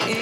ना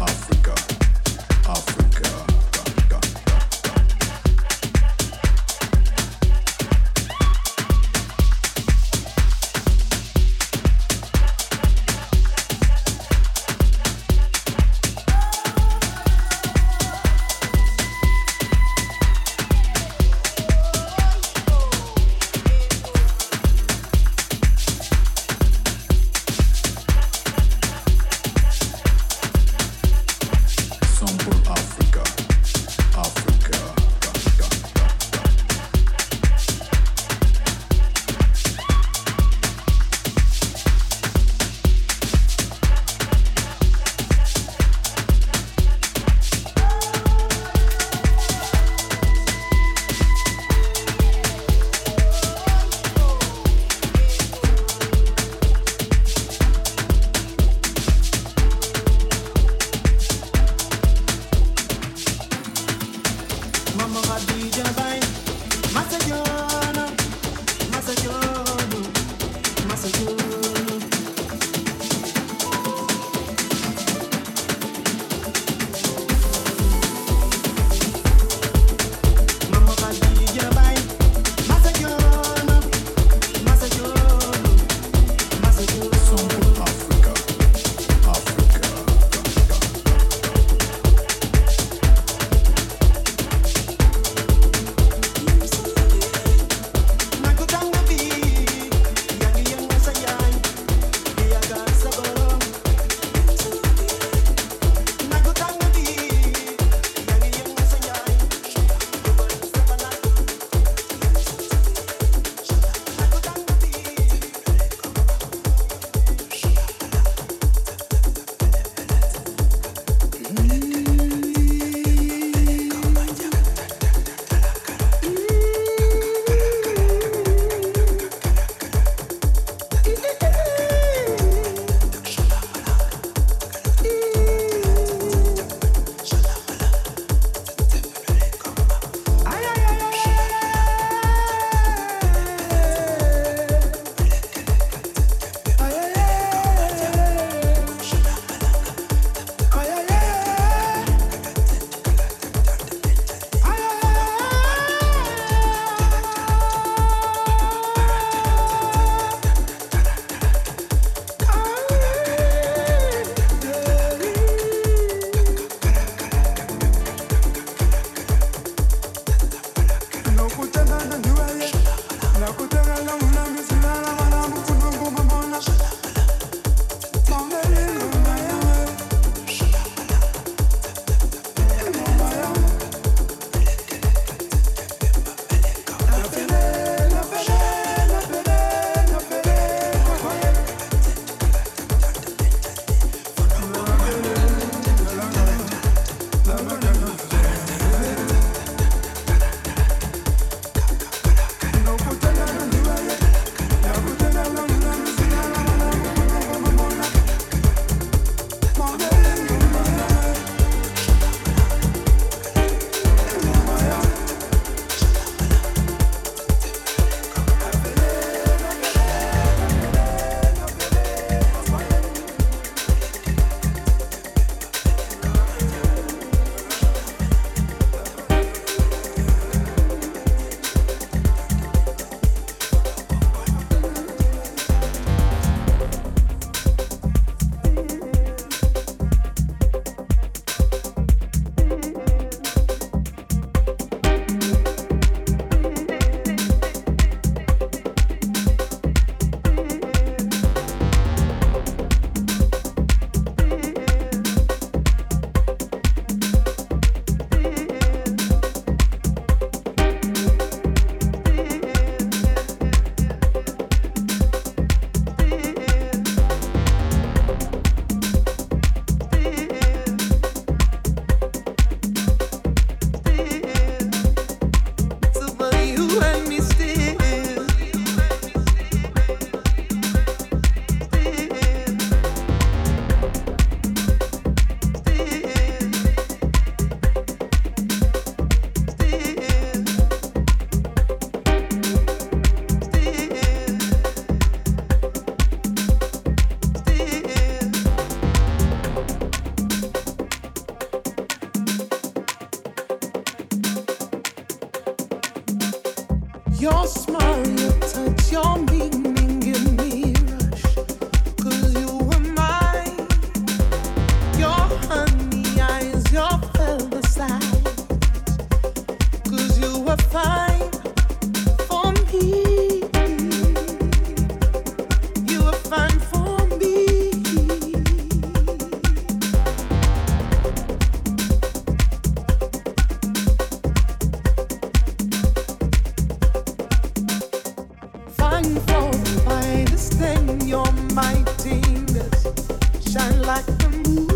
Africa. by this thing, your mightiness shine like the moon.